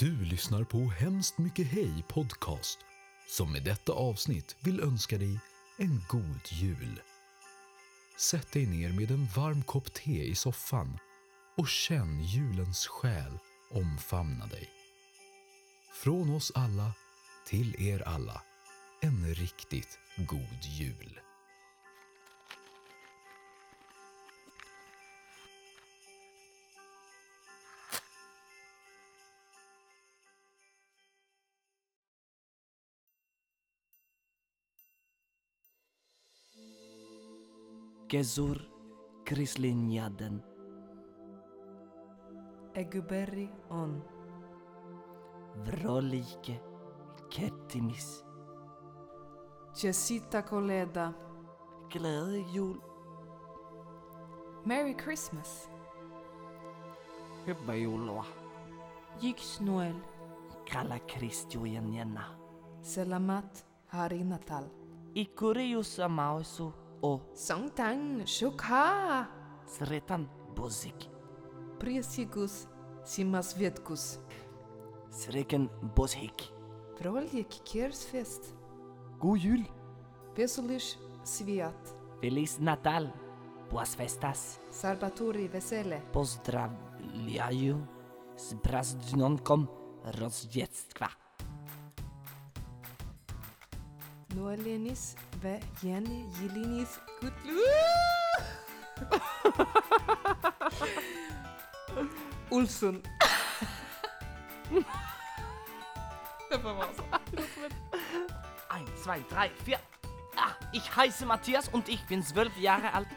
Du lyssnar på Hemskt Mycket Hej Podcast som med detta avsnitt vill önska dig en god jul. Sätt dig ner med en varm kopp te i soffan och känn julens själ omfamna dig. Från oss alla till er alla, en riktigt god jul. Gezur Krislinjaden. Eguberi on. Vrolike Kettimis. Jessita Koleda. Glädje jul. Merry Christmas. Hyvää joulua. Yix Noel. Kalla Kristjojen jenna. Selamat Hari Natal. Ikuriusa mausu o Songtang Shukha. sretan bozik. Presigus Simas Vietkus. Sreken bozhik. Vroljek Kersfest. God jul. Vesulish Sviat. Feliz Natal. Buas festas. Sarbaturi Vesele. Pozdravljaju s prazdnonkom rozdziectwa. Noelenis Ve Jenny Jilinis Gutlu. Olsson. Det får vara så. Ein, zwei, drei, vier. Ah, ich heiße Matthias und ich bin zwölf Jahre alt.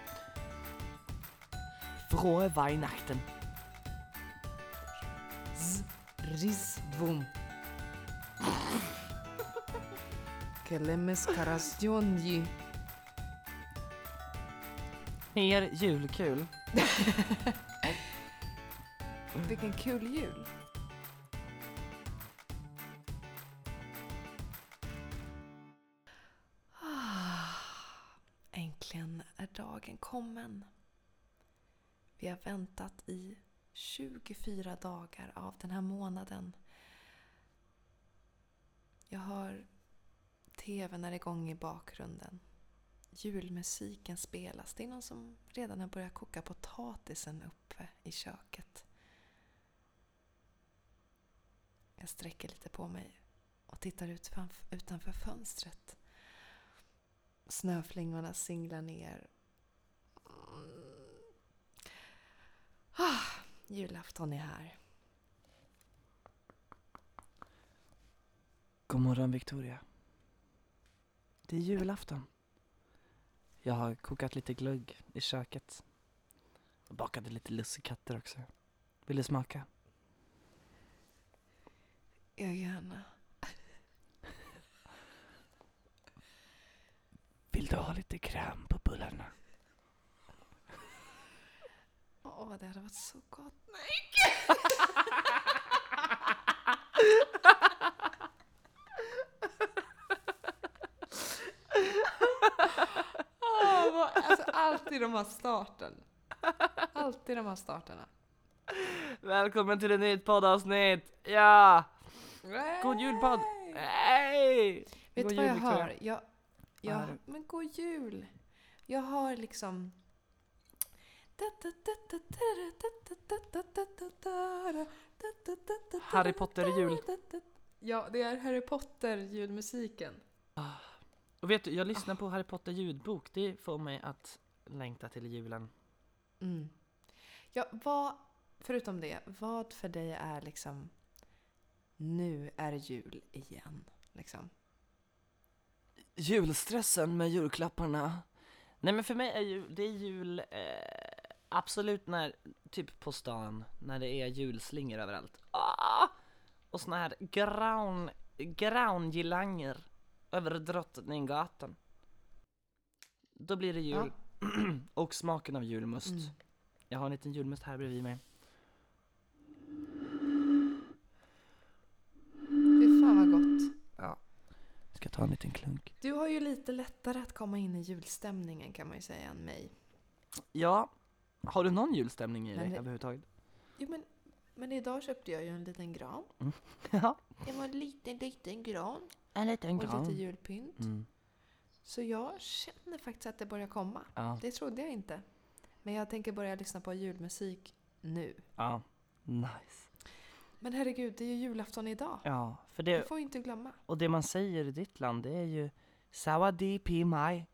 Frohe Weihnachten. Z Rizvum. Kelemes Karasjonji. Mer julkul. Vilken kul jul. Ah, Äntligen är dagen kommen. Vi har väntat i 24 dagar av den här månaden. Jag hör tvn är igång i bakgrunden. Julmusiken spelas. Det är någon som redan har börjat koka potatisen uppe i köket. Jag sträcker lite på mig och tittar ut utanför fönstret. Snöflingorna singlar ner. Ah, julafton är här. God morgon Victoria. Det är julafton. Jag har kokat lite glögg i köket. Och bakade lite lussekatter också. Vill du smaka? Ja, gärna. Vill du ha lite kräm på bullarna? Åh, det hade varit så gott. Nej! Vad- alltså, alltid de här starten. Alltid de här starterna. Välkommen till ett nytt poddavsnitt! Ja! God jul podd! Hej! Vet du vad jag Victoria. hör? Jag, jag, hör men god jul! Jag hör liksom... Harry Potter-jul. Ja, det är Harry Potter-julmusiken. Och vet du, jag lyssnar på Harry Potter ljudbok. Det får mig att längta till julen. Mm. Ja, vad, förutom det, vad för dig är liksom nu är det jul igen? Liksom. Julstressen med julklapparna. Nej men för mig är jul, det är jul eh, absolut när, typ på stan, när det är julslingor överallt. Ah! Och såna här graun, graungirlanger över Drottninggatan. Då blir det jul. Och smaken av julmust. Mm. Jag har en liten julmust här bredvid mig. Fy fan vad gott. Ja. Ska ta en liten klunk. Du har ju lite lättare att komma in i julstämningen kan man ju säga än mig. Ja, har du någon julstämning i Men dig det- överhuvudtaget? Jo men Men idag köpte jag ju en liten gran. Ja, Det var en liten, liten gran. En liten Och lite gran. julpynt. Mm. Så jag känner faktiskt att det börjar komma. Ja, Det trodde jag inte. Men jag tänker börja lyssna på julmusik nu. ja. Nice. Men herregud, det är ju julafton idag. Ja, för Det det, får vi inte glömma. och det man säger i ditt land det är ju Sawadi pi mai.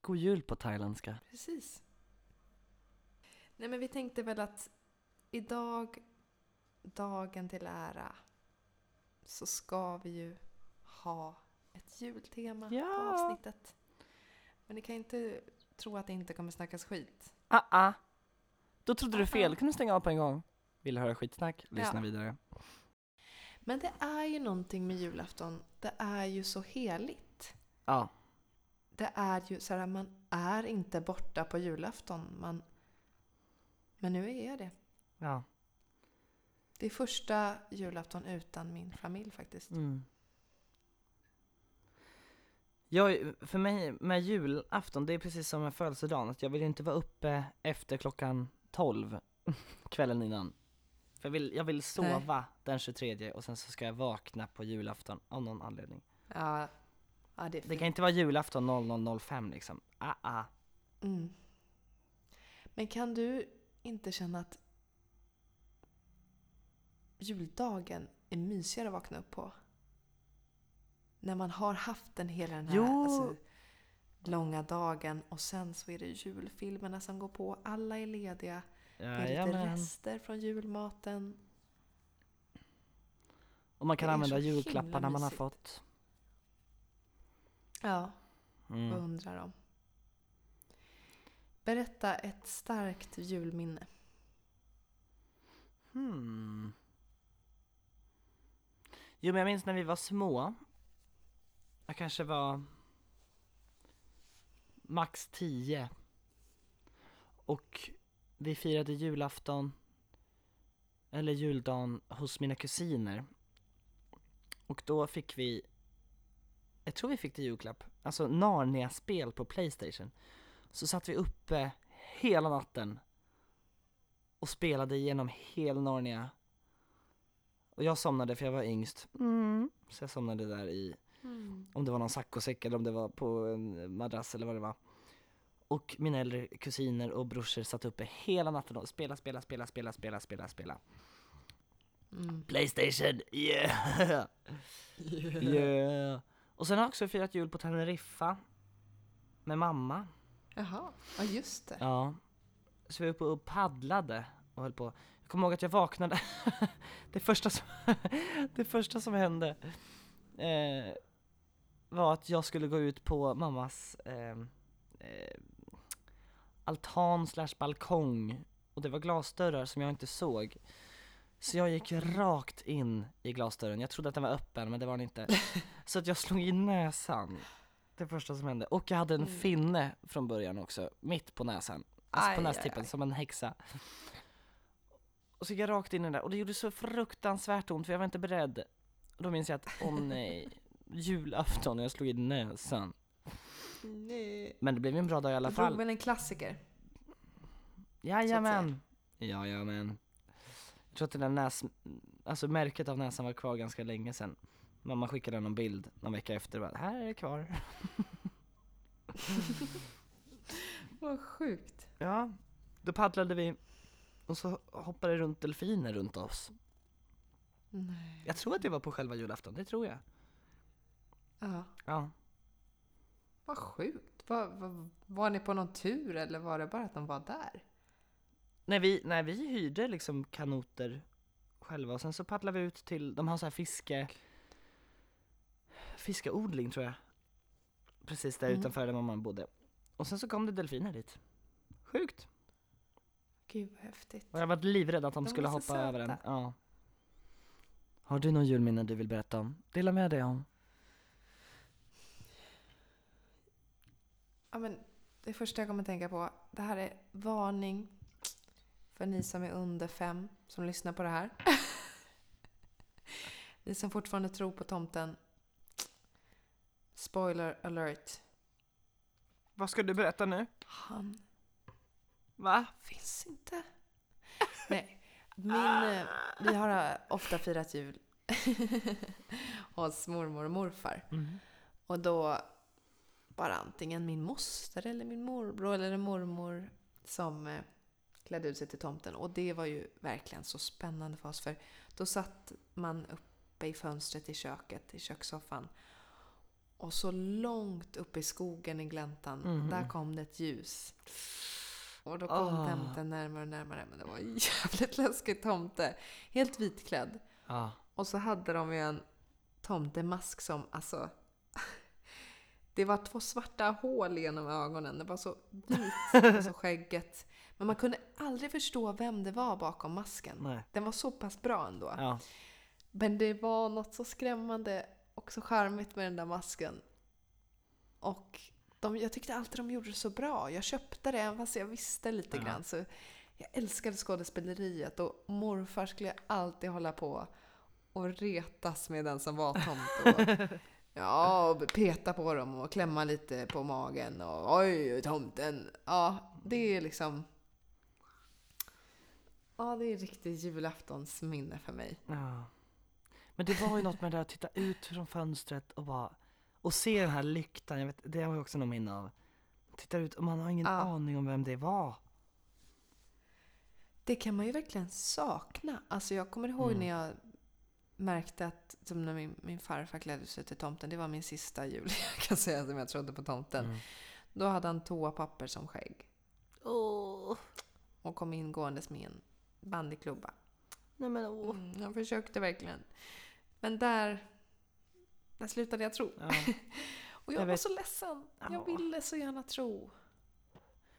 God jul på thailändska. Precis. Nej men vi tänkte väl att idag, dagen till ära, så ska vi ju ha ett jultema på Ja. avsnittet. Men ni kan inte tro att det inte kommer snackas skit. Ah, ah. Då trodde du Ah, fel, ah. kunde du stänga av på en gång. Vill du höra skitsnack? Lyssna Ja. vidare. Men det är ju någonting med julafton, det är ju så heligt. Ja, Det är ju så här, man är inte borta på julafton, man, men nu är jag det. ja. Det är första julafton utan min familj faktiskt. Mm. Jag, för mig med julafton, det är precis som med födelsedagen, att jag vill inte vara uppe efter klockan 12 kvällen innan. För jag vill, jag vill sova den 23 och sen så ska jag vakna på julafton av någon anledning. Ja, ja det är Det kan inte vara julafton 00.05 liksom. Ah, ah. Mm. Men kan du inte känna att juldagen är mysigare att vakna upp på? När man har haft den hela den här alltså, långa dagen och sen så är det julfilmerna som går på. Alla är lediga. Det är lite rester från julmaten. Och man kan använda julklapparna man har fått. Ja, vad Mm. undrar de? Berätta ett starkt julminne. Hmm. Jo men jag minns när vi var små. Jag kanske var max 10. Och vi firade julafton eller juldagen hos mina kusiner. Och då fick vi, jag tror vi fick det i julklapp, alltså Narnia-spel på Playstation. Så satt vi uppe hela natten och spelade igenom hela Narnia. Och jag somnade för jag var yngst. Mm. Så jag somnade där i, om det var någon saccosäck eller om det var på en madrass eller vad det var. Och mina äldre kusiner och brorsor satt uppe hela natten och spela, spela, spela, spela, spela, spela, spela. Mm. Playstation, yeah! yeah! Och sen har jag också firat jul på Teneriffa. Med mamma. Jaha, ja just det. Ja. Så vi var uppe och paddlade och höll på. Jag kommer ihåg att jag vaknade. det, första som det första som hände eh, var att jag skulle gå ut på mammas eh, eh, altan slash balkong och det var glasdörrar som jag inte såg. Så jag gick rakt in i glasdörren. Jag trodde att den var öppen men det var den inte. Så att jag slog i näsan. Det första som hände. Och jag hade en Mm. finne från början också, mitt på näsan. Alltså på Aj, nästippen, aj. som en häxa. Och så gick jag rakt in i den där och det gjorde så fruktansvärt ont för jag var inte beredd. Och då minns jag att, åh nej, julafton och jag slog i näsan. Nej. Men det blev ju en bra dag i alla fall. väl en klassiker? Jajamän. Jajamän. Jag tror att det där näs, alltså märket av näsan var kvar ganska länge sedan. Mamma skickade någon bild någon vecka efter och bara, här är det kvar. Vad sjukt. Ja, då paddlade vi och så hoppade det runt delfiner runt oss. Nej. Jag tror att det var på själva julafton, det tror jag. Ja, Ja. vad sjukt. Var, var, var ni på någon tur eller var det bara att de var där? Nej vi, nej, vi hyrde liksom kanoter själva och sen så paddlade vi ut till, de har så här fiske, fiskeodling tror jag. Precis där Mm. utanför där mamma bodde. Och sen så kom det delfiner dit. Sjukt. Gud vad häftigt. Och jag var livrädd att de, De skulle hoppa så över den. söta. Ja. Har du någon julminne du vill berätta om? Dela med dig om. Ja, men det första jag kommer tänka på, det här är varning för ni som är under fem som lyssnar på det här. ni som fortfarande tror på tomten. Spoiler alert. Vad ska du berätta nu? Han Va? finns inte. Nej, Min, eh, vi har ofta firat jul hos mormor och morfar. Mm. Och då det antingen min moster eller min morbror eller mormor som eh, klädde ut sig till tomten. Och det var ju verkligen så spännande för oss. För då satt man uppe i fönstret i köket, i kökssoffan. Och så långt uppe i skogen i gläntan, Mhm. där kom det ett ljus. Och då kom Ah. tomten närmare och närmare. Men det var en jävligt läskig tomte. Helt vitklädd. Ja. Och så hade de ju en tomtemask som alltså... Det var två svarta hål genom ögonen. Det var så vit, och så skägget. Men man kunde aldrig förstå vem det var bakom masken. Nej. Den var så pass bra ändå. Ja. Men det var något så skrämmande och så charmigt med den där masken. Och de, jag tyckte alltid de gjorde det så bra. Jag köpte det även fast jag visste lite Ja. grann. Så jag älskade skådespeleriet och morfar skulle alltid hålla på och retas med den som var tomte. Ja, och peta på dem och klämma lite på magen och oj, tomten. Ja, det är liksom... Ja, det är riktigt julaftonsminne för mig. Ja. Men det var ju något med det där att titta ut från fönstret och bara och se den här lyktan, jag vet, det har jag också något minne av. Titta ut och man har ingen Ja. aning om vem det var. Det kan man ju verkligen sakna. Alltså jag kommer ihåg Mm. när jag märkte att, som när min, min farfar klädde sig till tomten, det var min sista jul jag kan säga som jag trodde på tomten. Mm. Då hade han toapapper som skägg Åh, och kom ingåendes med en bandyklubba. nej men åh. Mm, jag försökte verkligen. Men där, där slutade jag tro. Ja. Och jag, Jag var vet. så ledsen. Ja. Jag ville så gärna tro.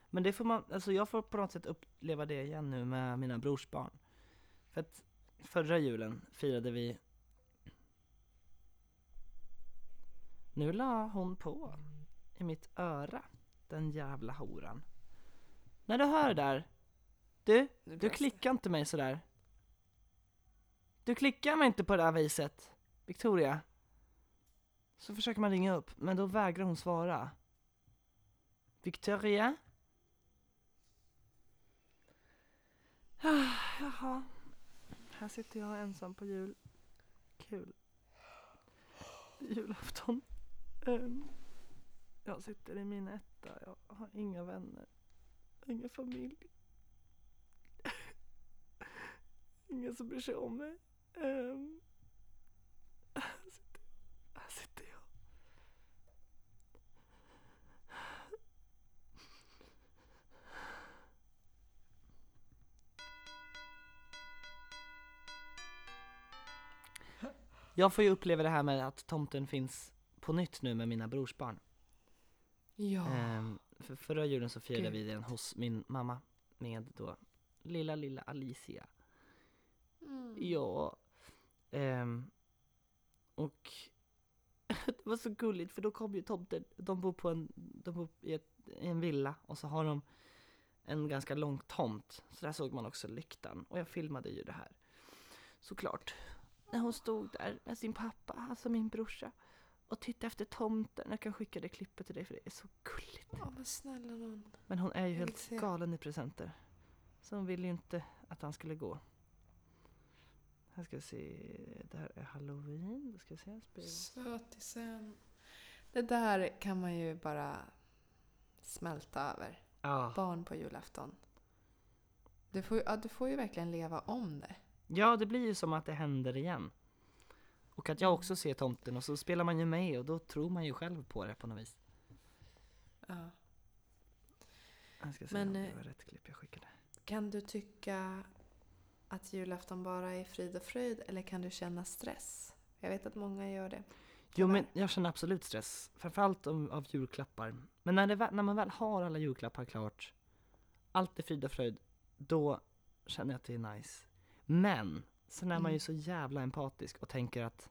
Men det får man, alltså jag får på något sätt uppleva det igen nu med mina brorsbarn. För att förra julen firade vi Nu la hon på i mitt öra, den jävla horan. När du hör det där, du, du klickar inte mig sådär. Du klickar mig inte på det där viset, Victoria. Så försöker man ringa upp, men då vägrar hon svara. Victoria? Ah, Jaha, här sitter jag ensam på jul. Kul. Julafton. Um, jag sitter i min etta, jag har inga vänner. Ingen familj. Ingen som bryr sig om mig. Um, Jag får ju uppleva det här med att tomten finns på nytt nu med mina brorsbarn. Ja. Ehm, för förra julen så firade vi den hos min mamma med då lilla, lilla Alicia. Mm. Ja. Ehm, och det var så gulligt för då kom ju tomten, de bor på en, de bor i, ett, i en villa och så har de en ganska lång tomt. Så där såg man också lyktan och jag filmade ju det här. Såklart. När hon stod där med sin pappa, alltså min brorsa och tittade efter tomten. Jag kan skicka det klippet till dig för det är så gulligt. Ja, men snälla någon. Men hon är ju helt galen i presenter. Så hon ville ju inte att han skulle gå. Här ska vi se, det här är halloween. Då ska vi se. Sötisen. Det där kan man ju bara smälta över. Ja. Barn på julafton. Du får, ja, du får ju verkligen leva om det. Ja, det blir ju som att det händer igen. Och att jag också ser tomten och så spelar man ju med och då tror man ju själv på det på något vis. Ja. Jag ska se Men, om det eh, var rätt klipp jag skickade. Kan du tycka att julafton bara är frid och fröjd eller kan du känna stress? Jag vet att många gör det. Jo men jag känner absolut stress, framförallt om, av julklappar. Men när, det, när man väl har alla julklappar klart, allt är frid och fröjd, då känner jag att det är nice. Men, sen är man ju Mm. så jävla empatisk och tänker att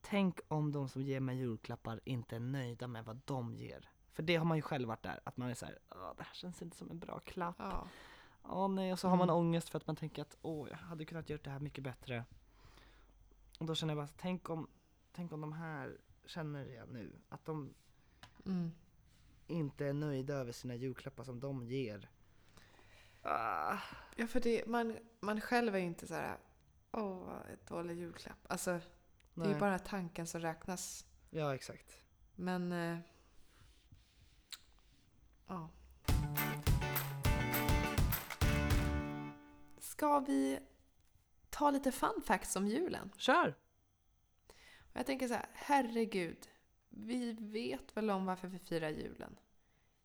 tänk om de som ger mig julklappar inte är nöjda med vad de ger. För det har man ju själv varit där, att man är såhär, det här känns inte som en bra klapp. Ja. Åh nej, och så har man Mm. ångest för att man tänker att åh, jag hade kunnat göra det här mycket bättre. Och då känner jag bara, tänk om, tänk om de här känner jag nu, att de Mm. inte är nöjda över sina julklappar som de ger. Ah. Ja, för det, man, man själv är ju inte så här, åh, ett dålig julklapp. Alltså, det är ju Nej. bara tanken som räknas. Ja, exakt. Men, eh, ja. Ska vi ta lite fun facts om julen? Kör! Och Jag tänker så här, herregud. Vi vet väl om varför vi firar julen?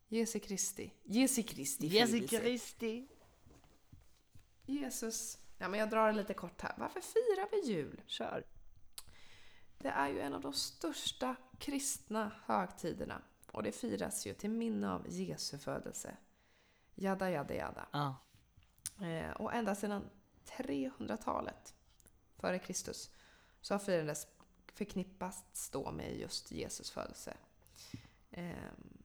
Jesu Kristi. Jesu Kristi födelse. Kristi. Jesus. Ja, men jag drar lite kort här. Varför firar vi jul? Kör. Det är ju en av de största kristna högtiderna. Och det firas ju till minne av Jesu födelse. Jada, jada, jada. Ja. Eh, och ända sedan 300-talet före Kristus så har firandet förknippats då med just Jesus födelse. Ehm.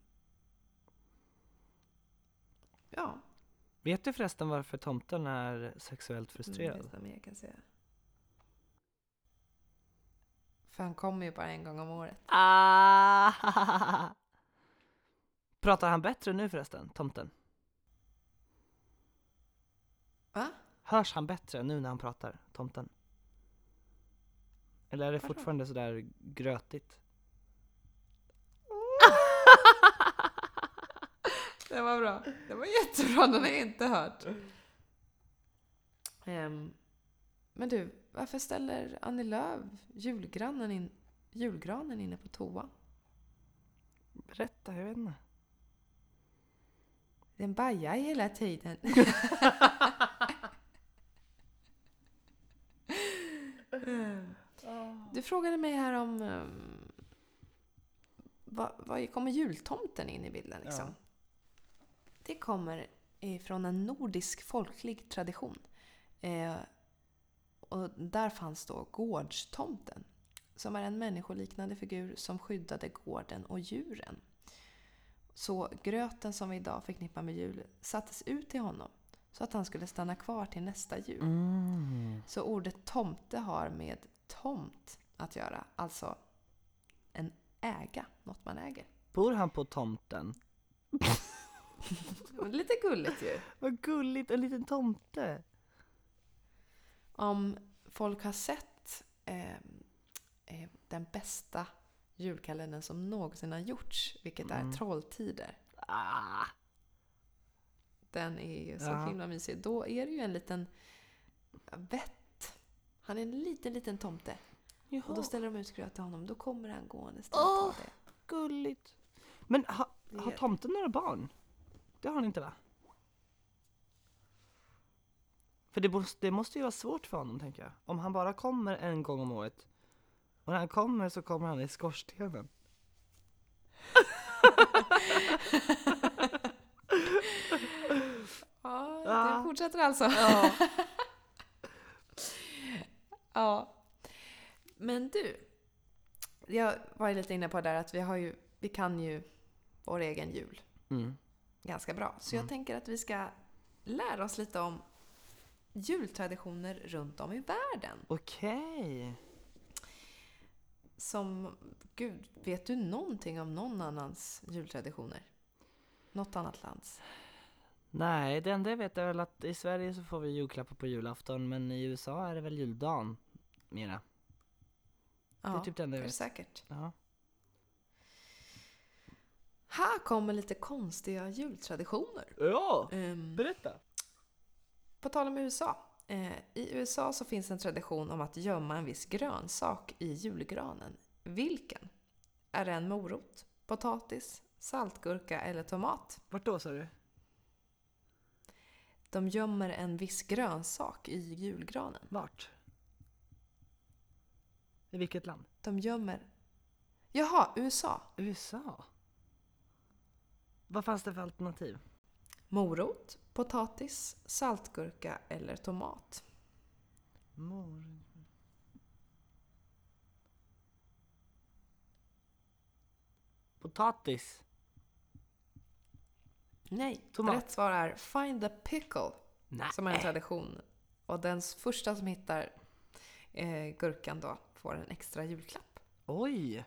Ja, Vet du förresten varför tomten är sexuellt jag frustrerad? mer jag kan säga. För han kommer ju bara en gång om året. Ah! Pratar han bättre nu förresten, tomten? Va? Hörs han bättre nu när han pratar, tomten? Eller är det fortfarande sådär grötigt? Det var bra. Det var jättebra, den har jag inte hört. Ehm, men du, varför ställer Annie Lööf julgranen, in, julgranen inne på toa? Berätta, jag vet inte. Den bajar hela tiden. Du frågade mig här om um, vad, vad kommer jultomten in i bilden liksom? Ja. Det kommer ifrån en nordisk folklig tradition. Eh, och där fanns då gårdstomten som är en människoliknande figur som skyddade gården och djuren. Så gröten som vi idag förknippar med jul sattes ut till honom så att han skulle stanna kvar till nästa jul. Mm. Så ordet tomte har med tomt att göra, alltså en äga, något man äger. Bor han på tomten? Lite gulligt ju. Vad gulligt, en liten tomte! Om folk har sett eh, eh, den bästa julkalendern som någonsin har gjorts, vilket Mm. är Trolltider. Ah. Den är ju så Ja. himla mysig. Då är det ju en liten vett. Han är en liten, liten tomte. Och då ställer de ut gröt till honom. Då kommer han gående och tar det. gulligt! Men ha, har tomten några barn? Det har han inte va? För det, måste- det måste ju vara svårt för honom tänker jag. Om han bara kommer en gång om året. Och när han kommer så kommer han i skorstenen. Ja, det fortsätter alltså. Ja. Ja. Men du. Jag var ju lite inne på där att vi, har ju, vi kan ju vår egen jul Mm. Ganska bra. Så jag Mm. tänker att vi ska lära oss lite om jultraditioner runt om i världen. Okej. Som, gud, vet du någonting om någon annans jultraditioner? Något annat lands? Nej, det enda jag vet är väl att i Sverige så får vi julklappar på julafton men i USA är det väl juldagen mera. Ja, det är typ det enda jag vet. säkert. Ja. Här kommer lite konstiga jultraditioner. ja, Ehm, berätta. På tal om USA. Eh, I USA så finns en tradition om att gömma en viss grönsak i julgranen. Vilken? Är det en morot, potatis, saltgurka eller tomat? Vart då sa du? De gömmer en viss grönsak i julgranen. Vart? I vilket land? De gömmer... Jaha, USA. USA? Vad fanns det för alternativ? Morot, potatis, saltgurka eller tomat. Mor... Potatis. Nej, Tomat. rätt svar är Find the pickle. Nej. Som är en tradition. Och den första som hittar eh, gurkan då får en extra julklapp. Oj!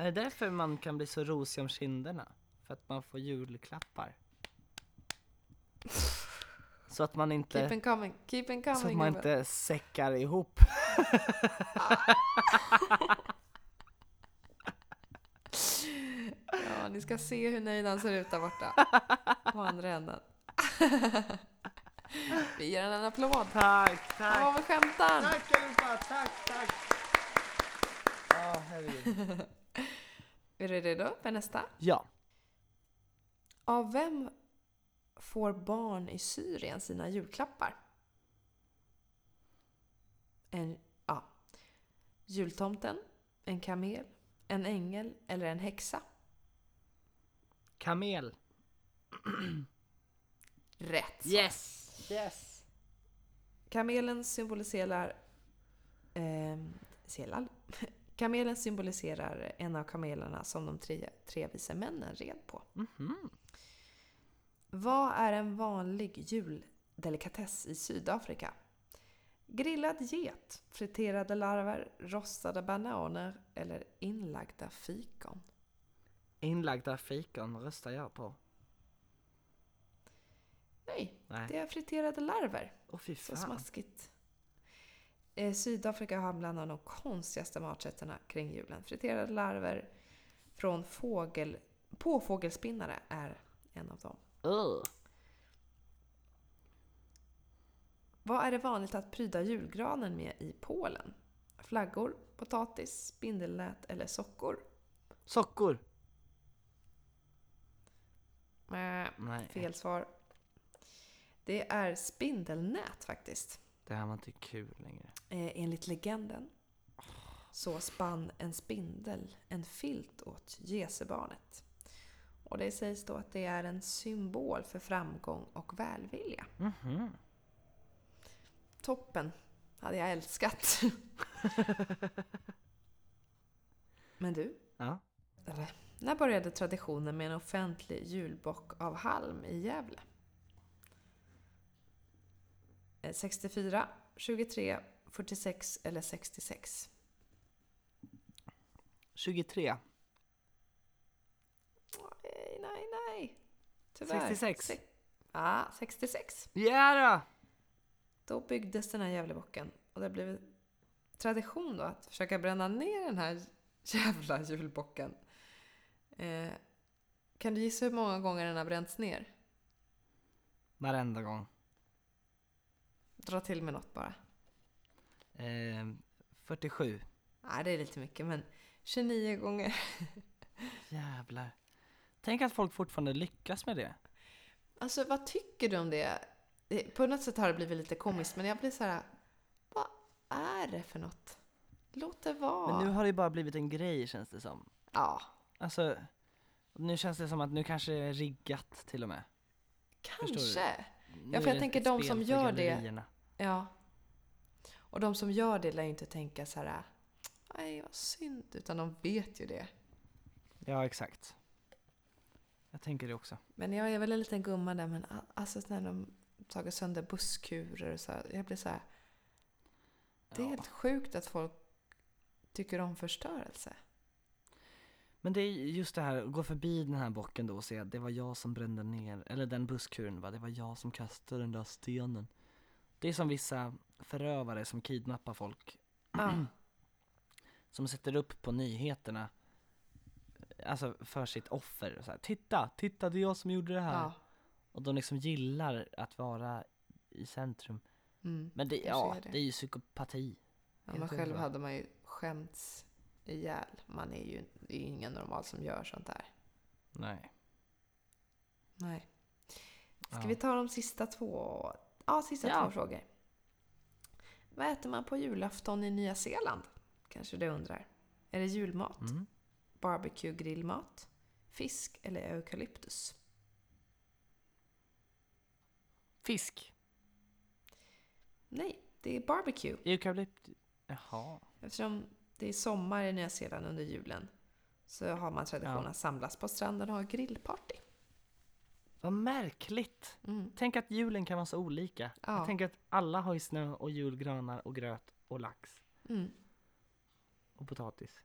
Är det därför man kan bli så rosig om kinderna? För att man får julklappar? Så att man inte, Keep on coming, keep on coming. så att man inte säckar ihop. Ja, ni ska se hur nöjd han ser ut där borta. På andra änden. Vi ger honom en applåd. Tack, Han var väl skämtaren? Tack allihopa, tack, tack! Ja, herregud. Är du redo för nästa? Ja. Av vem får barn i Syrien sina julklappar? En, ja. Jultomten, en kamel, en ängel eller en häxa? Kamel. Rätt! Yes! Yes! Kamelen symboliserar... Eh, selal. Kamelen symboliserar en av kamelerna som de tre, tre vise männen red på. Mhm. Vad är en vanlig juldelikatess i Sydafrika? Grillad get, friterade larver, rostade bananer eller inlagda fikon? Inlagda fikon röstar jag på. Nej, Nej. det är friterade larver. Åh fy Så fan. smaskigt. Eh, Sydafrika har bland annat de konstigaste maträtterna kring julen. Friterade larver från fågel, påfågelspinnare är en av dem. Ugh. Vad är det vanligt att pryda julgranen med i Polen? Flaggor, potatis, spindelnät eller sockor? Sockor. Äh, Nej, fel svar. Det är spindelnät faktiskt. det här var inte kul längre. Eh, enligt legenden så spann en spindel en filt åt Jesubarnet. Och det sägs då att det är en symbol för framgång och välvilja. Mhm. Toppen! Hade jag älskat. Men du, Ja. eller, när började traditionen med en offentlig julbock av halm i Gävle? Eh, 64, 23, 46 eller 66? 23. Nej, nej, nej. Tyvärr. 66. Se- Ja, 66. Ja då! Då byggdes den här Gävlebocken. Och det blivit tradition då att försöka bränna ner den här jävla julbocken. Eh, kan du gissa hur många gånger den har bränts ner? Varenda gång. Dra till med något bara. Eh, 47. Nej, det är lite mycket, men 29 gånger. Jävlar. Tänk att folk fortfarande lyckas med det. Alltså, vad tycker du om det? På något sätt har det blivit lite komiskt, men jag blir så här... Vad är det för något? Låt det vara. Men nu har det bara blivit en grej känns det som. Ja, Alltså, nu känns det som att nu kanske det är riggat till och med. Kanske. Ja, för jag tänker de som gör det-. Ja. Och de som gör det lär ju inte tänka så här... Nej, vad synd. Utan de vet ju det. Ja, exakt. Jag tänker det också. Men jag är väl en liten gumma där, men alltså när de tagit sönder busskurer och så här, Jag blir så här... Det är Ja. helt sjukt att folk tycker om förstörelse. Men det är just det här, att gå förbi den här bocken då och se att det var jag som brände ner, eller den busskuren va, det var jag som kastade den där stenen. Det är som vissa förövare som kidnappar folk, Ja. som sätter upp på nyheterna, alltså för sitt offer. Och så här, titta, titta det är jag som gjorde det här. ja. Och de liksom gillar att vara i centrum. Mm. Men det, ja, är det. det är ju psykopati. ja men själv hade man ju skämts ihjäl. Man är ju, är ju ingen normal som gör sånt där. Nej. Nej. Ska Ja. vi ta de sista två? Ja, sista Ja. två frågor. Vad äter man på julafton i Nya Zeeland? Kanske du undrar. Är det julmat? Mm. Barbecue grillmat? Fisk eller eukalyptus? Fisk. Nej, det är barbecue. Eukalypt. Jaha. Eftersom det är sommar i Nya Zeeland under julen så har man tradition Ja. att samlas på stranden och ha grillparty. Vad märkligt. Mm. Tänk att julen kan vara så olika. Ja. Jag tänker att alla har ju snö och julgranar och gröt och lax Mm. och potatis.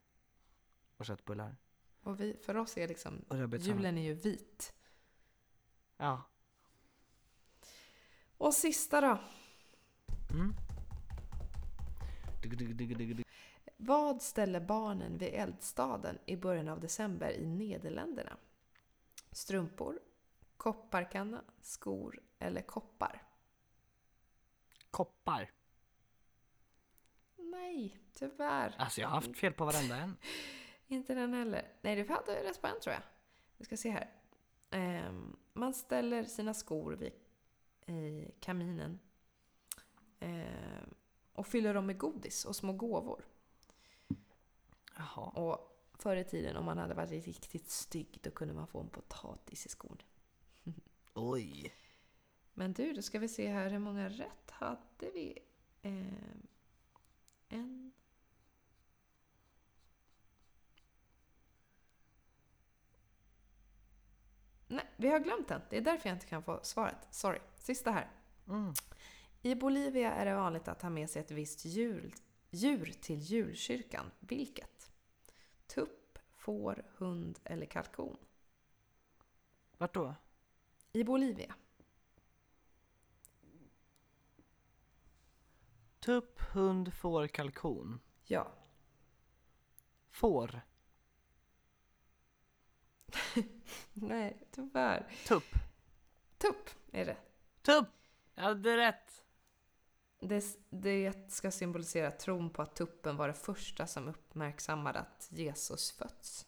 Och köttbullar. Och vi, för oss är liksom, julen är ju vit. Ja. Och sista då. Mm. Dug, dug, dug. Vad ställer barnen vid eldstaden i början av december i Nederländerna? Strumpor, kopparkanna, skor eller koppar? Koppar. Nej, tyvärr. Alltså jag har haft fel på varenda en. Inte den heller. Nej, du hade rätt på en tror jag. Vi ska se här. Ehm, man ställer sina skor vid i kaminen ehm, och fyller dem med godis och små gåvor. Jaha. Och förr i tiden om man hade varit riktigt stygg då kunde man få en potatis i skon. Oj. Men du, då ska vi se här hur många rätt hade vi? Ehm, en... Nej, vi har glömt den. Det är därför jag inte kan få svaret. Sorry. Sista här. Mm. I Bolivia är det vanligt att ha med sig ett visst djur, djur till julkyrkan. Vilket? Tupp, får, hund eller kalkon? Vart då? I Bolivia. Tupp, hund, får, kalkon. Ja. Får. Nej, tyvärr. Tupp. Tupp är det. Tupp! Jag hade rätt. det. Det ska symbolisera tron på att tuppen var det första som uppmärksammade att Jesus fötts.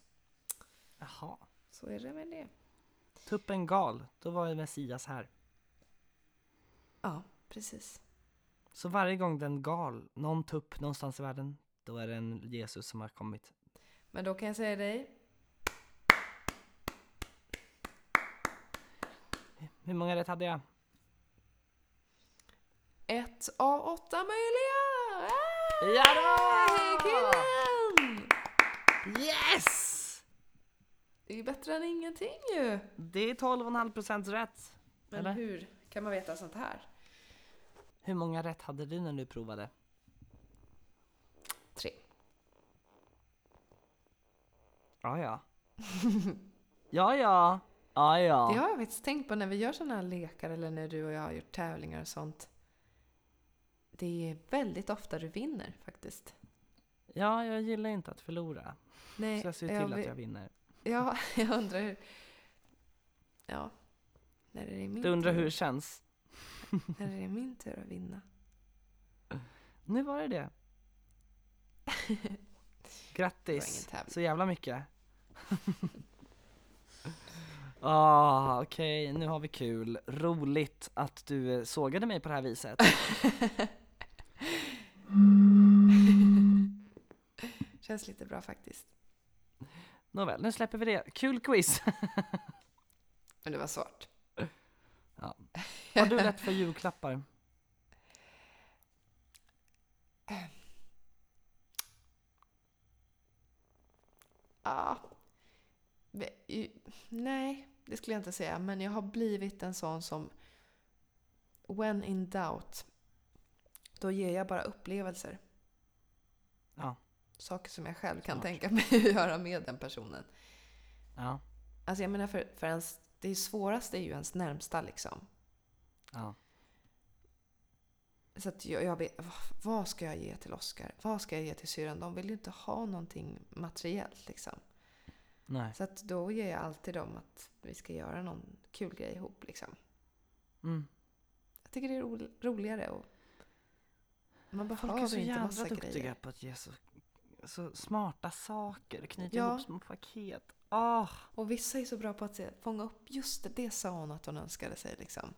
Jaha. Så är det med det. Tuppen gal. Då var Messias här. Ja, precis. Så varje gång den gal någon tupp någonstans i världen, då är det en Jesus som har kommit. Men då kan jag säga dig, Hur många rätt hade jag? ett av åtta möjliga! Ah! Ja då! Killen! Yes! Det är bättre än ingenting ju! Det är 12,5 procent rätt. Men Eller? hur kan man veta sånt här? Hur många rätt hade du när du provade? Tre. Ja, ja. ja, ja. Ja, ja. Det har jag faktiskt tänkt på när vi gör såna här lekar eller när du och jag har gjort tävlingar och sånt. Det är väldigt ofta du vinner faktiskt. Ja, jag gillar inte att förlora. Nej, Så jag ser till vill- att jag vinner. Ja, jag undrar hur... Ja. När är det min Du undrar tur? hur det känns? När är det min tur att vinna? Nu var det det. Grattis så jävla mycket. Ah, okej, nu har vi kul. Roligt att du eh, sågade mig på det här viset. Känns lite bra faktiskt. Nåväl, nu släpper vi det. Kul quiz! Men det var svårt. Ja. Har du rätt för julklappar? Ja. Ju- Nej, det skulle jag inte säga. Men jag har blivit en sån som when in doubt, då ger jag bara upplevelser. Ja. Saker som jag själv kan Smart. tänka mig att göra med den personen. Ja. Alltså jag menar, för, för ens, det svåraste är ju ens närmsta liksom. Ja. Så att jag, jag vet, vad- ska jag ge till Oscar? Vad ska jag ge till syrran? De vill ju inte ha någonting materiellt liksom. Nej. Så att då ger jag alltid dem att vi ska göra någon kul grej ihop liksom. Mm. Jag tycker det är ro, roligare och man Folk är behöver så inte jävla massa duktiga grejer. på att ge så, så smarta saker, knyta Ja. ihop små paket. Ah, Och vissa är så bra på att fånga upp just det, det sa hon att hon önskade sig liksom.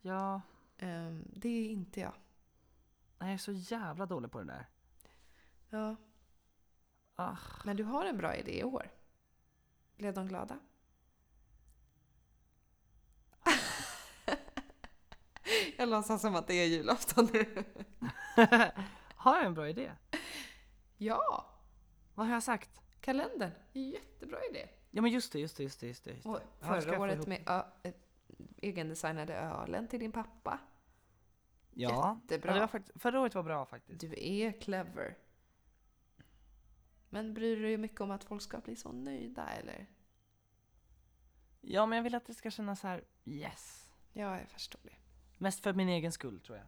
ja, Ehm, det är inte jag. jag är så jävla dålig på det där. Ja, Ah. men du har en bra idé i år. Blev de glada? jag låtsas som att det är julafton nu. har jag en bra idé? Ja, Vad har jag sagt? kalendern. Jättebra idé. Ja men just det, just det, just det. Just det. Och förra året med ö, eh, egendesignade ölen till din pappa. Ja, Jättebra. Ja, det var fakt- förra året var bra faktiskt. Du är clever. Men bryr du dig mycket om att folk ska bli så nöjda eller? Ja men jag vill att det ska kännas så här yes. Ja, jag förstår det. Mest för min egen skull tror jag.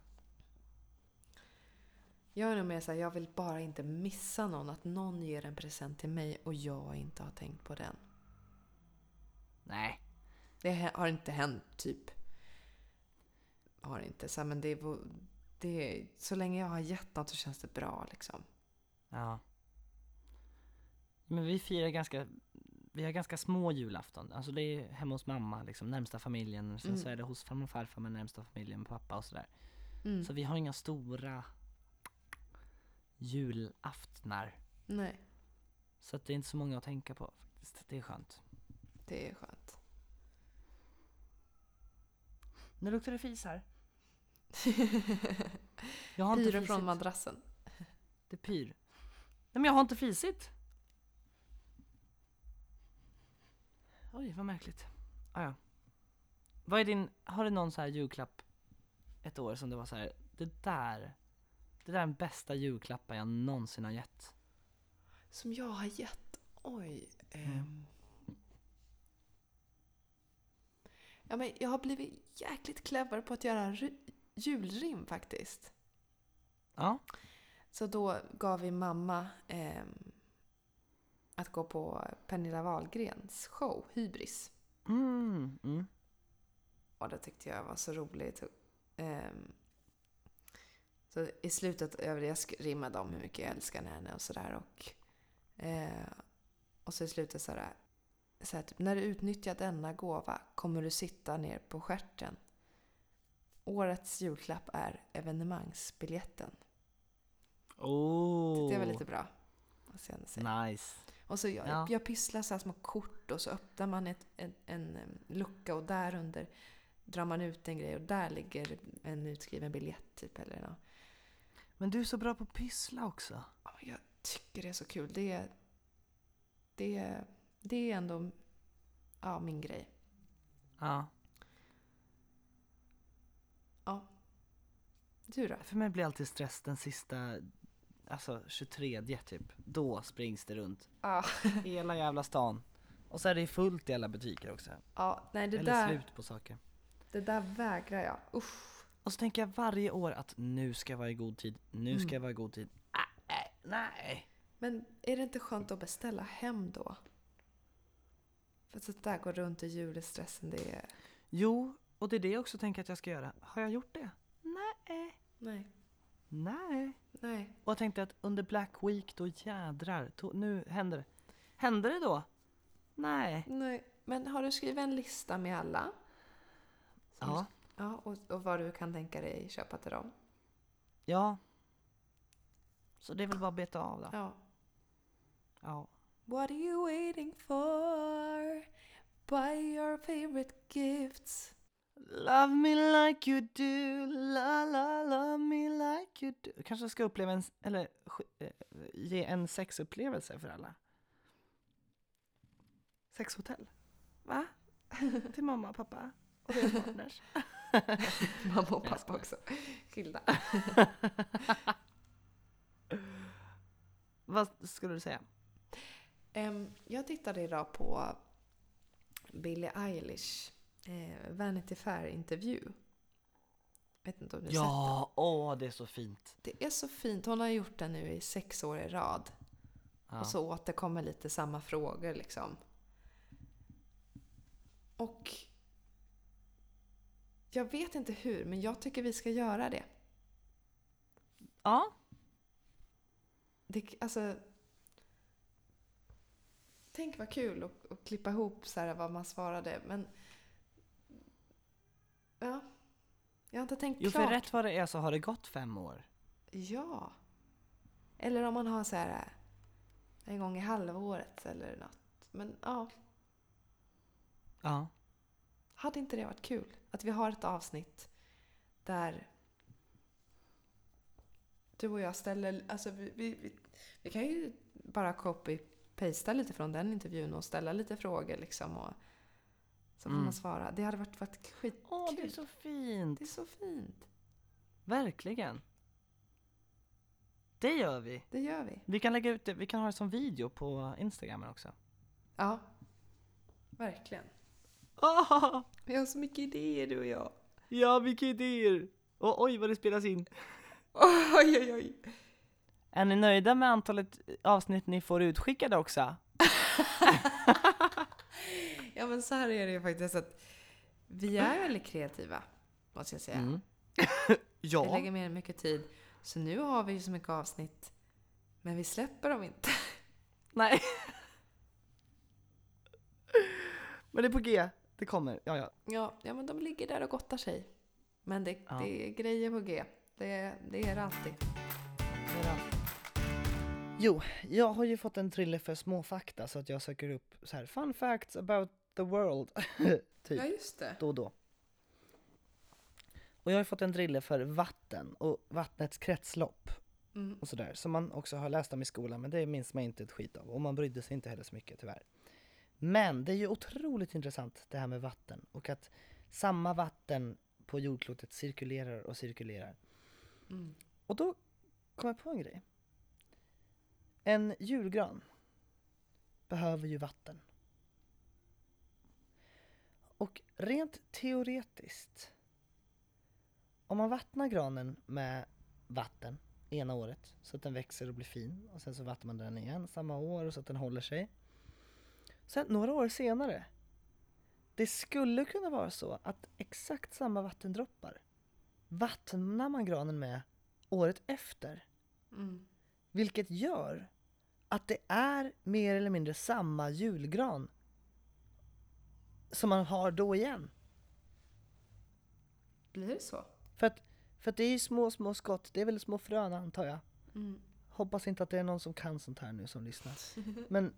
Jag är nog mer såhär, jag vill bara inte missa någon. Att någon ger en present till mig och jag inte har tänkt på den. Nej. Det har inte hänt, typ. Har inte. Så men det är, det är, så länge jag har gett något så känns det bra liksom. Ja. Men vi firar ganska, vi har ganska små julafton. Alltså det är hemma hos mamma, liksom närmsta familjen. Sen Mm. så är det hos farmor och farfar med närmsta familjen, pappa och sådär. Mm. Så vi har inga stora julaftnar. Nej, Så att det är inte så många att tänka på faktiskt. Det är skönt. det är skönt. Nu luktar det fis här. Jag har inte fisit. från madrassen. Det pyr. Nej men jag har inte fisit. Oj, vad märkligt. Ah, ja. Vad är din, har du någon så här julklapp ett år som det var så här, det där, det där är den bästa julklappen jag någonsin har gett? Som jag har gett. Oj. Mm. ehm. Ja, men jag har blivit jäkligt clever på att göra julrim faktiskt. Ja. Så då gav vi mamma ehm, att gå på Pernilla Wahlgrens show, Hybris. Mm, mm. Och det tyckte jag var så roligt. Ehm, så i slutet det, sk- rimmade om hur mycket jag älskar henne och sådär. Och, eh, och så i slutet så här, så här typ, när du utnyttjar denna gåva kommer du sitta ner på stjärten. Årets julklapp är evenemangsbiljetten. Oh. Jag var lite bra. Nice. Och så jag, Ja. jag pysslar så små kort och så öppnar man ett, en, en lucka och där under drar man ut en grej och där ligger en utskriven biljett typ eller något. Men du är så bra på att pyssla också. Jag tycker det är så kul. Det, är- det, är- det är ändå ja, min grej. Ja. Ja. Du då? För mig blir alltid stress den sista, alltså 23 typ. Då springs det runt. Ja. Hela jävla stan. Och så är det fullt i alla butiker också. ja nej, det Eller där, slut på saker. det där vägrar jag. Usch. Och så tänker jag varje år att nu ska jag vara i god tid, nu ska Mm. jag vara i god tid. Nej, nej. Men är det inte skönt att beställa hem då? För att så där går runt i julestressen, det är... Jo, och det är det jag också tänker att jag ska göra. Har jag gjort det? Nej. Nej. Nej. Nej. Och jag tänkte att under Black Week, då jädrar, då, nu händer det. Händer det då? Nej. Nej. Men har du skrivit en lista med alla? Som- Ja. Ja, och, och vad du kan tänka dig köpa till dem? Ja. Så det är väl bara att beta av då. Ja. Ja. What are you waiting for? Buy your favorite gifts. Love me like you do, la la love me like you do. Kanske ska uppleva en, eller eh, ge en sexupplevelse för alla. Sexhotell. Va? Till mamma och pappa och deras partners. Mamma och pappa också. Skilda. Vad skulle du säga? Em, jag tittade idag på Billie Eilish eh, Vanity Fair-intervju. Vet inte om du har sett Ja, åh det är så fint. den? Det är så fint. Hon har gjort den nu i sex år i rad. Ja. Och så återkommer lite samma frågor liksom. Och jag vet inte hur, men jag tycker vi ska göra det. ja. det alltså, tänk vad kul att, att klippa ihop så här vad man svarade. Men ja, jag har inte tänkt Jo, för klart. rätt vad det är så har det gått fem år. Ja. Eller om man har så här en gång i halvåret eller något. Men ja, Ja. hade inte det varit kul? Att vi har ett avsnitt där du och jag ställer, alltså vi, vi, vi, vi kan ju bara copy-pasta lite från den intervjun och ställa lite frågor liksom och så får Mm. man svara. Det hade varit, varit skitkul. Åh, det är så fint. det är så fint. Verkligen. Det gör vi. Det gör vi. Vi kan lägga ut det, vi kan ha det som video på Instagram också. Ja, verkligen. Oh, Vi har så mycket idéer du och jag. Ja, vilka idéer! Och oj vad det spelas in! Oj, oj, oj. Är ni nöjda med antalet avsnitt ni får utskickade också? Ja, men så här är det ju faktiskt att vi är väldigt kreativa, måste jag säga. Mm. Vi ja. lägger ner mycket tid. Så nu har vi ju så mycket avsnitt, men vi släpper dem inte. Nej. Men det är på G, det kommer. Ja, ja. Ja, ja men de ligger där och gottar sig. Men det, Ja. det är grejer på G. Det, det är det alltid. Det är det. Jo, jag har ju fått en thriller för småfakta så att jag söker upp så här fun facts about the world. typ. just det. då och då. Och jag har fått en drille för vatten och vattnets kretslopp Mm. och sådär som man också har läst om i skolan men det minns man inte ett skit av och man brydde sig inte heller så mycket tyvärr. Men det är ju otroligt intressant det här med vatten och att samma vatten på jordklotet cirkulerar och cirkulerar. Mm. Och då kom jag på en grej. En julgran behöver ju vatten. Och rent teoretiskt, om man vattnar granen med vatten ena året så att den växer och blir fin och sen så vattnar man den igen samma år så att den håller sig. Sen några år senare, det skulle kunna vara så att exakt samma vattendroppar vattnar man granen med året efter. Mm. Vilket gör att det är mer eller mindre samma julgran som man har då igen. Blir det så? För att, för att det är ju små, små skott. Det är väl små frön antar jag. Mm. Hoppas inte att det är någon som kan sånt här nu som lyssnar. Men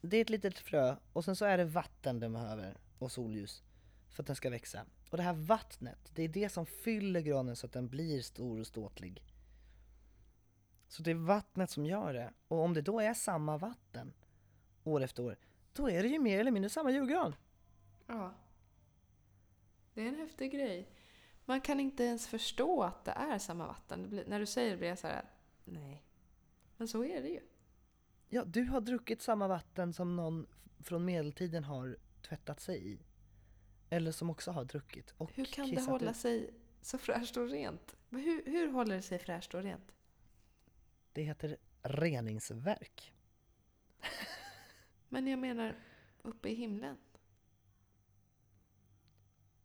det är ett litet frö och sen så är det vatten den behöver och solljus för att den ska växa. Och det här vattnet, det är det som fyller granen så att den blir stor och ståtlig. Så det är vattnet som gör det. Och om det då är samma vatten år efter år, då är det ju mer eller mindre samma julgran. Ja. Det är en häftig grej. Man kan inte ens förstå att det är samma vatten. Det blir, när du säger det blir jag så här, nej. Men så är det ju. Ja, du har druckit samma vatten som någon från medeltiden har tvättat sig i. Eller som också har druckit. Och Hur kan det hålla ut. sig så fräscht och rent? Men Hur, hur håller det sig fräscht och rent? Det heter reningsverk. Men jag menar uppe i himlen.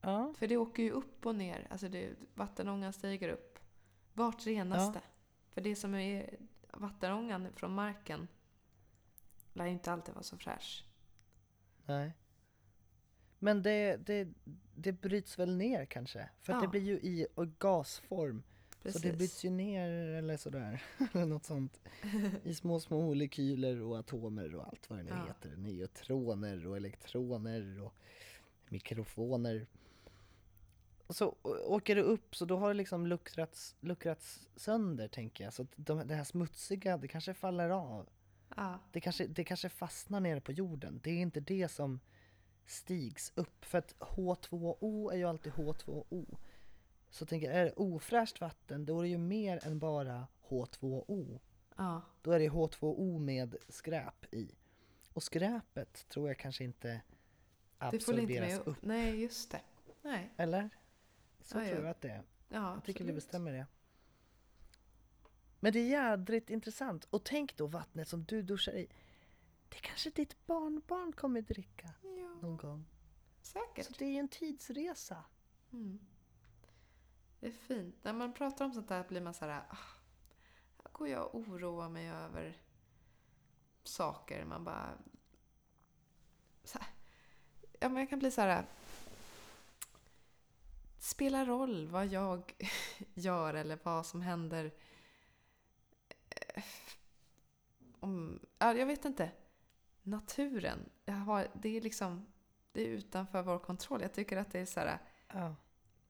Ja. För det åker ju upp och ner. Alltså det, vattenångan stiger upp. Vart renas Ja. det? För det som är vattenångan från marken lär ju inte alltid vara så fräsch. Nej. Men det, det, det bryts väl ner kanske? För att det Ja. blir ju i gasform. Precis. Så det bryts ju ner eller sådär. eller något sånt. I små, små molekyler och atomer och allt vad det nu Ja. heter. Neutroner och elektroner och mikrofoner. Och så åker det upp så då har det liksom luckrats, luckrats sönder tänker jag. Så de, det här smutsiga, det kanske faller av. Ja. Det kanske, det kanske fastnar nere på jorden. Det är inte det som stigs upp. För att H2O är ju alltid H2O. Så jag tänker, är det ofräscht vatten då är det ju mer än bara H2O. ja. Då är det H2O med skräp i. Och skräpet tror jag kanske inte inte absorberas med upp. Nej, just det. Nej. Eller? Så Ja, tror jag att det är. Ja, Jag tycker vi bestämmer det. Men det är jädrigt intressant. Och tänk då vattnet som du duschar i. Det kanske ditt barnbarn kommer dricka Ja, någon gång. Så säkert. det är ju en tidsresa. Mm. Det är fint. När man pratar om sånt där blir man så här... Ah, här går jag och oroar mig över saker. Man bara... Så här, ja, men jag kan bli så här... Spelar roll vad jag gör eller vad som händer. Eh, Om, ja, jag vet inte. Naturen. Har, det är liksom... Det är utanför vår kontroll. Jag tycker att det är så här...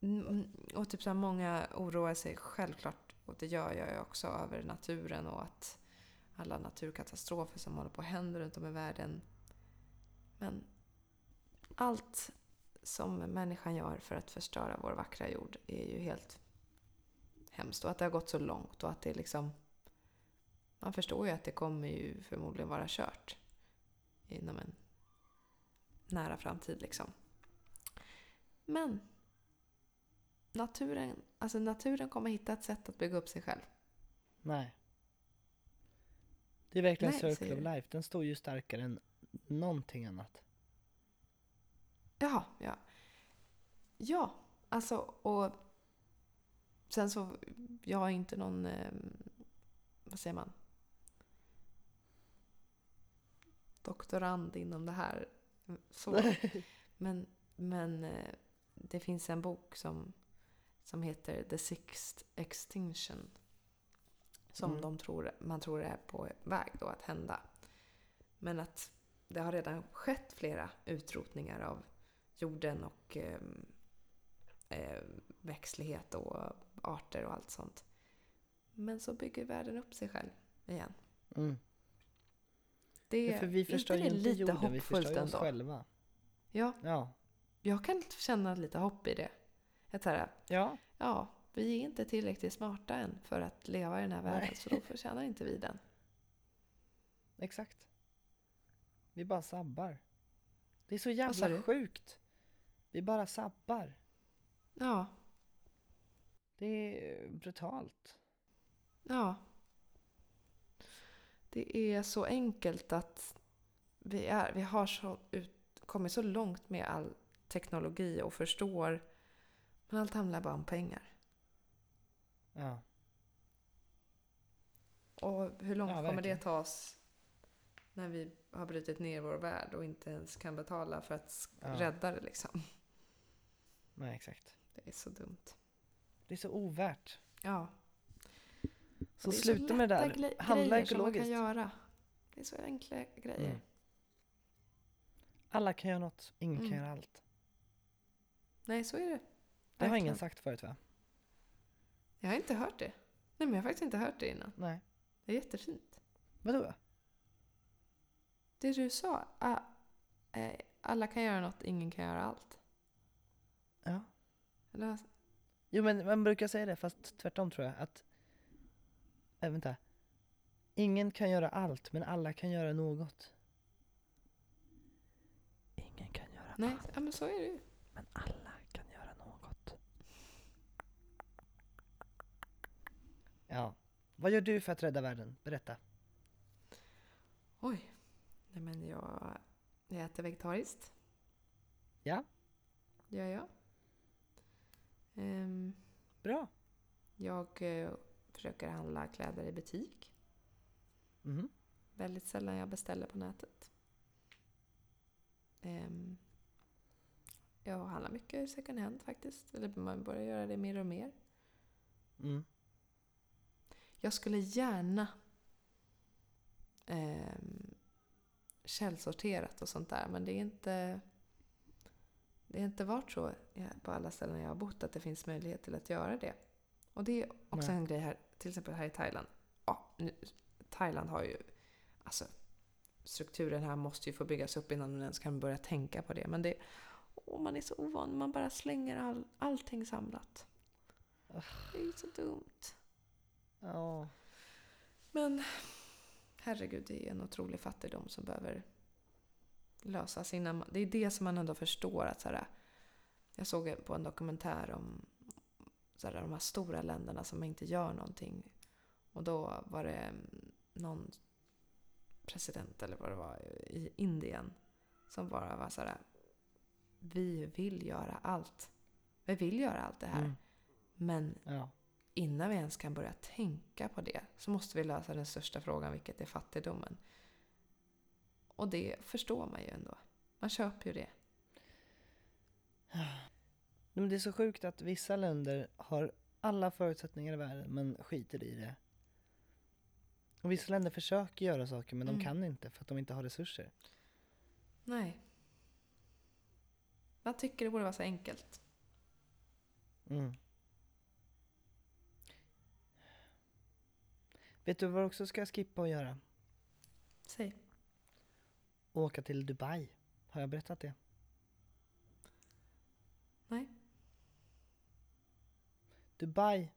Mm, Och typ så här, många oroar sig självklart, och det gör jag också, över naturen och att alla naturkatastrofer som håller på att hända runt om i världen. Men allt som människan gör för att förstöra vår vackra jord är ju helt hemskt. Och att det har gått så långt och att det liksom... Man förstår ju att det kommer ju förmodligen vara kört inom en nära framtid liksom. Men naturen, alltså naturen kommer hitta ett sätt att bygga upp sig själv. Nej. Det är verkligen Nej, Circle of. Life. Den står ju starkare än någonting annat. Jaha, ja. Ja, alltså och sen så, jag är inte någon, eh, vad säger man? Doktorand inom det här. Så. Men, men eh, det finns en bok som, som heter The Sixth Extinction. Som Mm. de tror, man tror är på väg då att hända. Men att det har redan skett flera utrotningar av jorden och eh, eh, växtlighet och arter och allt sånt. Men så bygger världen upp sig själv igen. Mm. Det är för vi förstör ju inte det inte lite jorden, vi förstör oss ändå? själva. Ja, Ja. jag kan känna lite hopp i det. Att så här, Ja. ja, vi är inte tillräckligt smarta än för att leva i den här världen, Nej. så då förtjänar inte vi den. Exakt. Vi bara sabbar. Det är så jävla sjukt. Vi bara sabbar. Ja, Det är brutalt. ja. Det är så enkelt att vi, är, vi har så ut, kommit så långt med all teknologi och förstår, men allt handlar bara om pengar. Ja. Och hur långt Ja, kommer det ta oss när vi har brutit ner vår värld och inte ens kan betala för att Ja. rädda det liksom? Nej, exakt. Det är så dumt. Det är så ovärt. Ja. Så sluta med det där. Handla grejer som man kan ekologiskt. göra. Det är så enkla grejer. Mm. Alla kan göra något, ingen Mm. kan göra allt. Nej, så är det. Det har ingen sagt förut va? Jag har inte hört det. Nej, men jag har faktiskt inte hört det innan. Nej. Det är jättefint. Vadå? Det du sa, eh, alla kan göra något, ingen kan göra allt. Ja. Eller, Jo men man brukar säga det fast tvärtom tror jag att äh, vänta. Ingen kan göra allt men alla kan göra något. Ingen kan göra nej, allt ja, men så är det ju. men alla kan göra något. Ja. Vad gör du för att rädda världen? Berätta. Oj. Nej, men jag, jag äter vegetariskt. Ja. Gör jag. Ehm, Bra. jag eh, försöker handla kläder i butik. Mhm. Väldigt sällan jag beställer på nätet. Ehm, jag handlar mycket second hand faktiskt. Eller man börjar göra det mer och mer. Mm. Jag skulle gärna ehm, källsorterat och sånt där. Men det är inte... Det har inte varit så på alla ställen jag har bott att det finns möjlighet till att göra det. Och det är också Nej. en grej här, till exempel här i Thailand. Ja, nu, Thailand har ju... Alltså, strukturen här måste ju få byggas upp innan man ens kan börja tänka på det. Men det... Åh, man är så ovan. Man bara slänger all, allting samlat. Det är ju så dumt. Ja. Men herregud, det är en otrolig fattigdom som behöver lösas innan man, Det är det som man ändå förstår att så här, Jag såg på en dokumentär om så här, de här stora länderna som inte gör någonting. Och då var det mm, någon president eller vad det var i Indien som bara var så här. Vi vill göra allt. Vi vill göra allt det här. Mm. Men Ja. innan vi ens kan börja tänka på det så måste vi lösa den största frågan, vilket är fattigdomen. Och det förstår man ju ändå. Man köper ju det. Men det är så sjukt att vissa länder har alla förutsättningar i världen men skiter i det. Och vissa länder försöker göra saker men Mm. de kan inte för att de inte har resurser. Nej. Man tycker det borde vara så enkelt. Mm. Vet du vad du också ska skippa att göra? Säg. Åka till Dubai. Har jag berättat det? Nej. Dubai,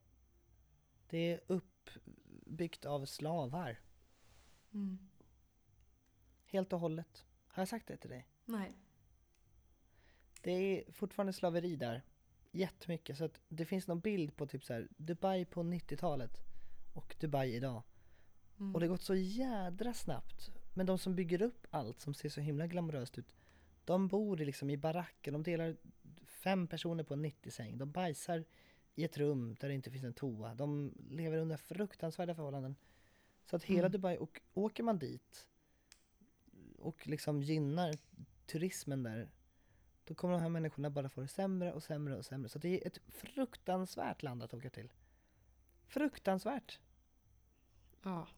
det är uppbyggt av slavar. Mm. Helt och hållet. Har jag sagt det till dig? Nej. Det är fortfarande slaveri där. jättemycket så att det finns någon bild på typ så här Dubai på 90-talet och Dubai idag. Mm. Och det har gått så jädra snabbt. Men de som bygger upp allt som ser så himla glamoröst ut, de bor liksom i baracker, de delar fem personer på en 90-säng, de bajsar i ett rum där det inte finns en toa, de lever under fruktansvärda förhållanden. Så att hela Mm. Dubai, och åker man dit och liksom gynnar turismen där, då kommer de här människorna bara få det sämre och sämre och sämre. Så det är ett fruktansvärt land att åka till. Fruktansvärt! Ja.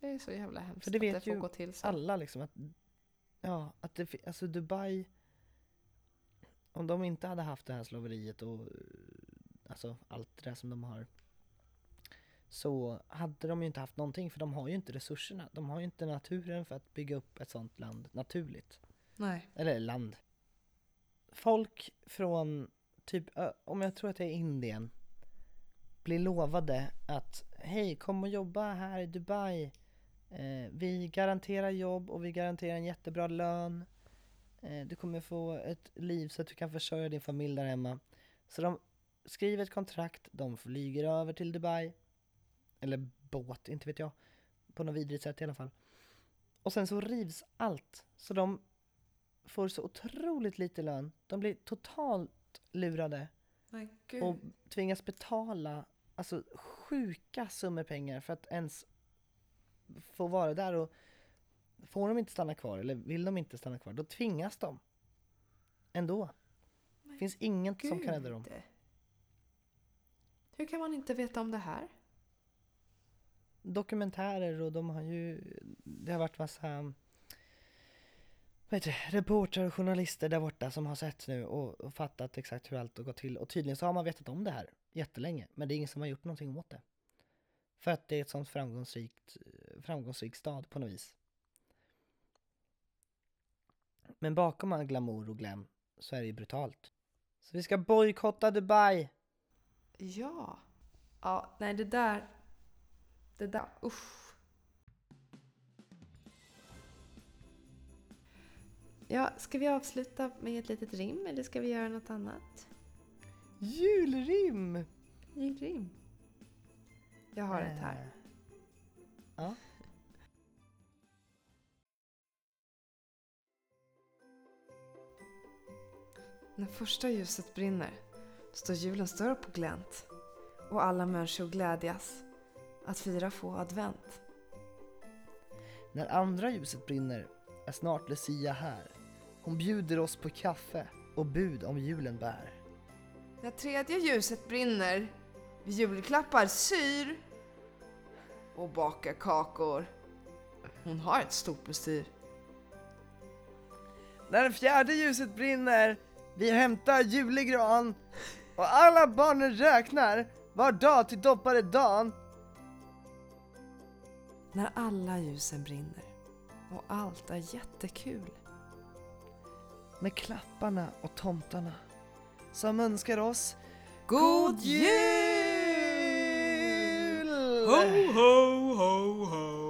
Det är så jävla hemskt För det att vet det får ju gå till så. alla liksom att, ja, att det, alltså Dubai, om de inte hade haft det här slaveriet och alltså allt det där som de har, så hade de ju inte haft någonting för de har ju inte resurserna. De har ju inte naturen för att bygga upp ett sånt land naturligt. Nej. Eller land. Folk från typ, om jag tror att det är Indien, blir lovade att hej kom och jobba här i Dubai. Eh, vi garanterar jobb och vi garanterar en jättebra lön. Eh, du kommer få ett liv så att du kan försörja din familj där hemma. Så de skriver ett kontrakt, de flyger över till Dubai. Eller båt, inte vet jag. På något vidrigt sätt i alla fall. Och sen så rivs allt. Så de får så otroligt lite lön. De blir totalt lurade och tvingas betala alltså, sjuka summor pengar för att ens få vara där. Och får de inte stanna kvar, eller vill de inte stanna kvar, då tvingas de. Ändå. Det finns inget som kan rädda dem. Hur kan man inte veta om det här? Dokumentärer och de har ju, det har varit massa vad heter det, reportrar och journalister där borta som har sett nu och, och fattat exakt hur allt har gått till. Och tydligen så har man vetat om det här jättelänge, men det är ingen som har gjort någonting åt det. För att det är ett sånt framgångsrikt, framgångsrik stad på något vis. Men bakom all glamour och glam så är det ju brutalt. Så vi ska bojkotta Dubai! Ja. Ja, nej det där. Det där, usch. Ja, ska vi avsluta med ett litet rim eller ska vi göra något annat? Julrim! Rim. Jag har ett här. Eh, Ja. När första ljuset brinner står julens dörr på glänt och alla människor glädjas att fira få advent. När andra ljuset brinner är snart Lucia här. Hon bjuder oss på kaffe och bud om julen bär. När tredje ljuset brinner vi julklappar syr och bakar kakor. Hon har ett stort bestyr. När fjärde ljuset brinner, vi hämtar julegran och alla barnen räknar var dag till doppade dan. När alla ljusen brinner och allt är jättekul. Med klapparna och tomtarna som önskar oss God jul! Ho, ho, ho, ho.